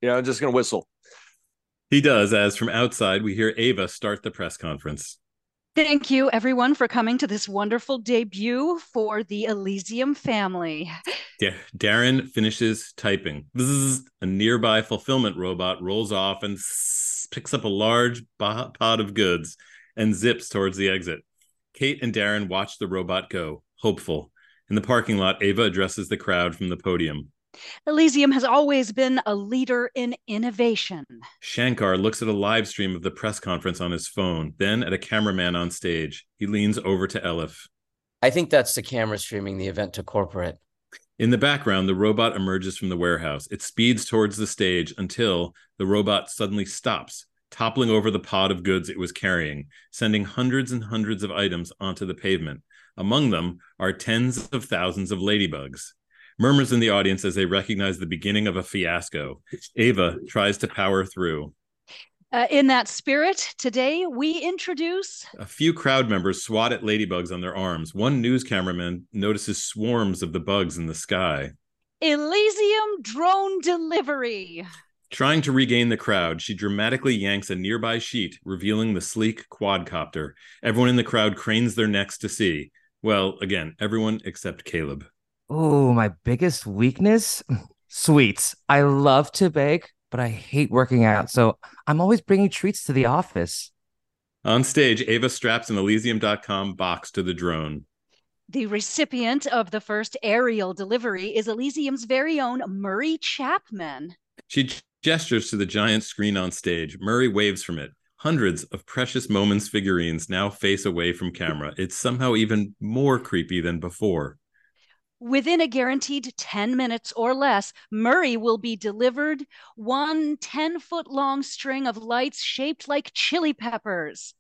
Yeah, I'm just going to whistle. He does, as from outside, we hear Ava start the press conference. Thank you, everyone, for coming to this wonderful debut for the Elysium family. Da- Darren finishes typing. Bzzz, a nearby fulfillment robot rolls off and s- picks up a large bo- pod of goods and zips towards the exit. Kate and Darren watch the robot go, hopeful. In the parking lot, Ava addresses the crowd from the podium. Elysium has always been a leader in innovation. Shankar looks at a live stream of the press conference on his phone, then at a cameraman on stage. He leans over to Elif. I think that's the camera streaming the event to corporate. In the background, the robot emerges from the warehouse. It speeds towards the stage until the robot suddenly stops, toppling over the pod of goods it was carrying, sending hundreds and hundreds of items onto the pavement. Among them are tens of thousands of ladybugs. Murmurs in the audience as they recognize the beginning of a fiasco. Ava tries to power through. Uh, in that spirit, today we introduce A few crowd members swat at ladybugs on their arms. One news cameraman notices swarms of the bugs in the sky. Elysium Drone Delivery. Trying to regain the crowd, she dramatically yanks a nearby sheet, revealing the sleek quadcopter. Everyone in the crowd cranes their necks to see. Well, again, everyone except Caleb. Oh, my biggest weakness? Sweets. I love to bake, but I hate working out. So I'm always bringing treats to the office. On stage, Ava straps an Elysium.com box to the drone. The recipient of the first aerial delivery is Elysium's very own Murray Chapman. She gestures to the giant screen on stage. Murray waves from it. Hundreds of precious moments figurines now face away from camera. It's somehow even more creepy than before. Within a guaranteed 10 minutes or less, Murray will be delivered one 10 foot long string of lights shaped like chili peppers.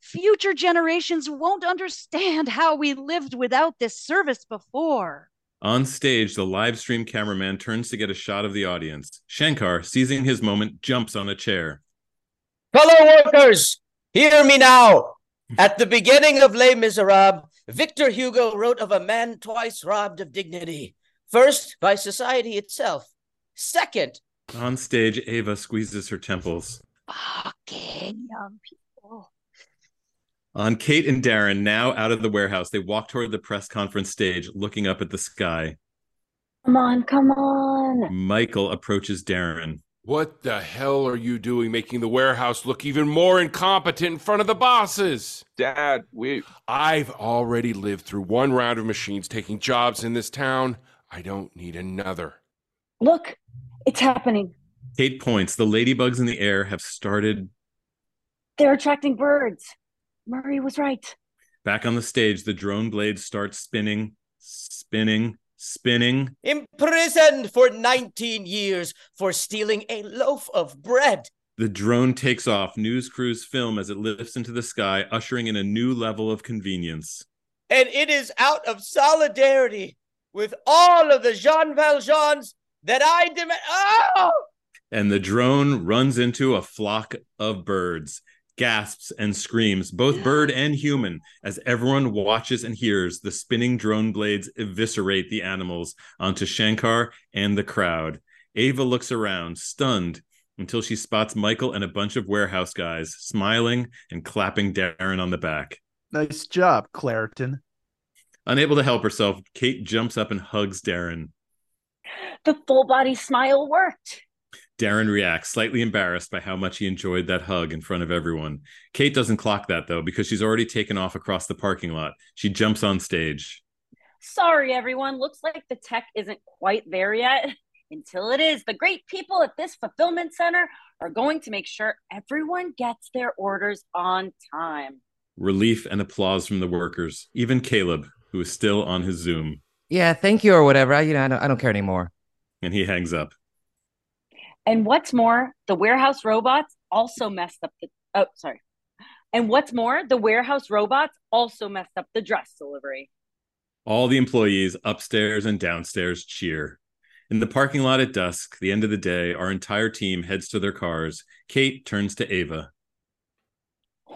Future generations won't understand how we lived without this service before. On stage, the live stream cameraman turns to get a shot of the audience. Shankar, seizing his moment, jumps on a chair. Fellow workers, hear me now. At the beginning of Les Miserables, Victor Hugo wrote of a man twice robbed of dignity. First, by society itself. Second, On stage, Ava squeezes her temples. Fucking young people. On Kate and Darren, now out of the warehouse, they walk toward the press conference stage, looking up at the sky. Come on, come on. Michael approaches Darren. What the hell are you doing making the warehouse look even more incompetent in front of the bosses? Dad, we. I've already lived through one round of machines taking jobs in this town. I don't need another. Look, it's happening. Kate points. The ladybugs in the air have started. They're attracting birds. Murray was right. Back on the stage, the drone blades start spinning, spinning, spinning. imprisoned for 19 years for stealing a loaf of bread. The drone takes off. News crews film as it lifts into the sky, ushering in a new level of convenience. And it is out of solidarity with all of the Jean Valjeans that I demand. Oh! And the drone runs into a flock of birds, gasps and screams, both bird and human, as everyone watches and hears the spinning drone blades eviscerate the animals onto Shankar and the crowd. Ava looks around, stunned, until she spots Michael and a bunch of warehouse guys smiling and clapping Darren on the back. Nice job, Claritin. Unable to help herself, Kate jumps up and hugs Darren. The full body smile worked. Darren reacts, slightly embarrassed by how much he enjoyed that hug in front of everyone. Kate doesn't clock that, though, because she's already taken off across the parking lot. She jumps on stage. Sorry, everyone. Looks like the tech isn't quite there yet. Until it is, the great people at this fulfillment center are going to make sure everyone gets their orders on time. Relief and applause from the workers, even Caleb, who is still on his Zoom, Yeah, thank you or whatever. I, you know, I don't, I don't care anymore. and he hangs up. And what's more, the warehouse robots also messed up the. Oh, sorry. And what's more, the warehouse robots also messed up the dress delivery. All the employees upstairs and downstairs cheer. In the parking lot at dusk, the end of the day, our entire team heads to their cars. Kate turns to Ava.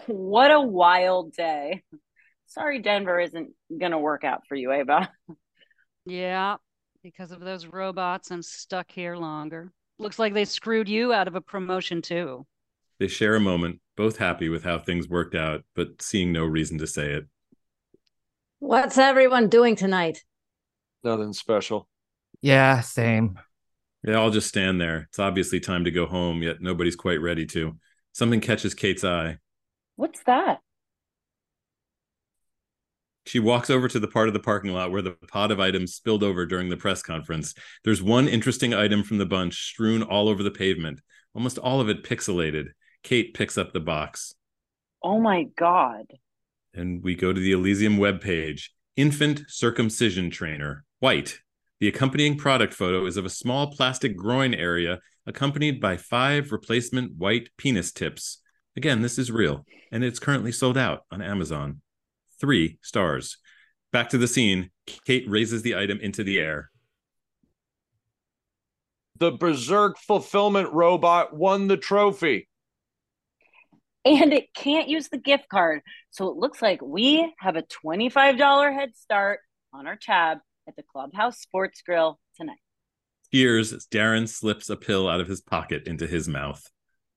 What a wild day. Sorry, Denver isn't going to work out for you, Ava. Yeah, because of those robots, I'm stuck here longer. Looks like they screwed you out of a promotion too. They share a moment, both happy with how things worked out, but seeing no reason to say it. What's everyone doing tonight? Nothing special. Yeah, same. They all just stand there. It's obviously time to go home, yet nobody's quite ready to. Something catches Kate's eye. What's that? She walks over to the part of the parking lot where the pot of items spilled over during the press conference. There's one interesting item from the bunch strewn all over the pavement, almost all of it pixelated. Kate picks up the box. Oh my God. And we go to the Elysium webpage. Infant circumcision trainer, white. The accompanying product photo is of a small plastic groin area accompanied by five replacement white penis tips. Again, this is real, and it's currently sold out on Amazon. Three stars. Back to the scene. Kate raises the item into the air. The Berserk fulfillment robot won the trophy. And it can't use the gift card. So it looks like we have a $25 head start on our tab at the Clubhouse Sports Grill tonight. Tears as Darren slips a pill out of his pocket into his mouth.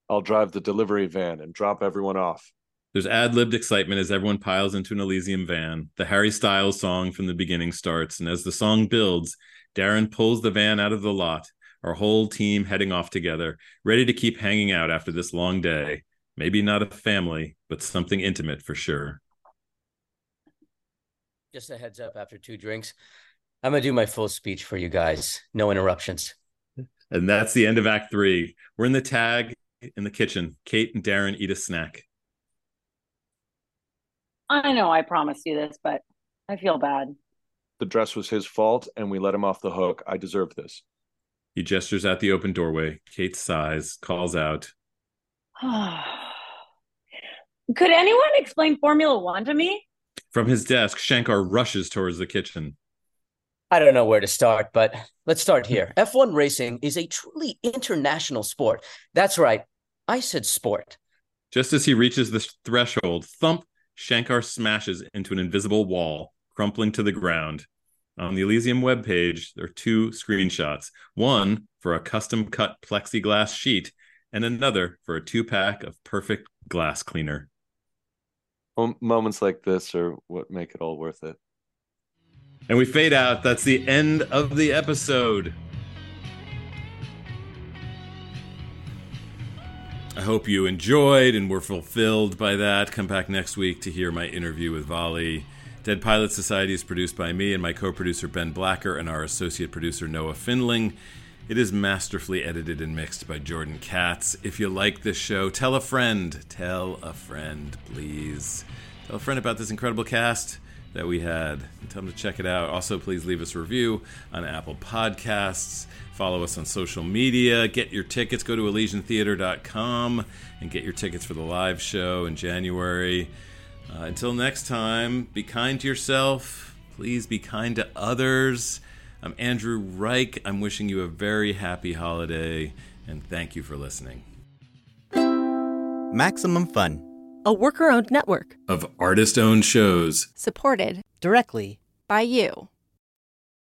I'll drive the delivery van and drop everyone off. There's ad libbed excitement as everyone piles into an Elysium van. The Harry Styles song from the beginning starts, and as the song builds, Darren pulls the van out of the lot, our whole team heading off together, ready to keep hanging out after this long day. Maybe not a family, but something intimate for sure. Just a heads up after two drinks. I'm going to do my full speech for you guys. No interruptions. And that's the end of Act Three. We're in the tag in the kitchen. Kate and Darren eat a snack. I know I promised you this, but I feel bad. The dress was his fault, and we let him off the hook. I deserve this. He gestures at the open doorway. Kate sighs, calls out, Could anyone explain Formula One to me? From his desk, Shankar rushes towards the kitchen. I don't know where to start, but let's start here. F1 racing is a truly international sport. That's right. I said sport. Just as he reaches the threshold, thump, Shankar smashes into an invisible wall, crumpling to the ground. On the Elysium webpage, there are two screenshots one for a custom cut plexiglass sheet, and another for a two pack of perfect glass cleaner. Moments like this are what make it all worth it. And we fade out. That's the end of the episode. I hope you enjoyed and were fulfilled by that. Come back next week to hear my interview with Vali. Dead Pilots Society is produced by me and my co producer Ben Blacker and our associate producer Noah Finling. It is masterfully edited and mixed by Jordan Katz. If you like this show, tell a friend. Tell a friend, please. Tell a friend about this incredible cast that we had. And tell them to check it out. Also, please leave us a review on Apple Podcasts. Follow us on social media. Get your tickets. Go to ElysianTheater.com and get your tickets for the live show in January. Uh, until next time, be kind to yourself. Please be kind to others. I'm Andrew Reich. I'm wishing you a very happy holiday, and thank you for listening. Maximum Fun, a worker owned network of artist owned shows supported directly by you.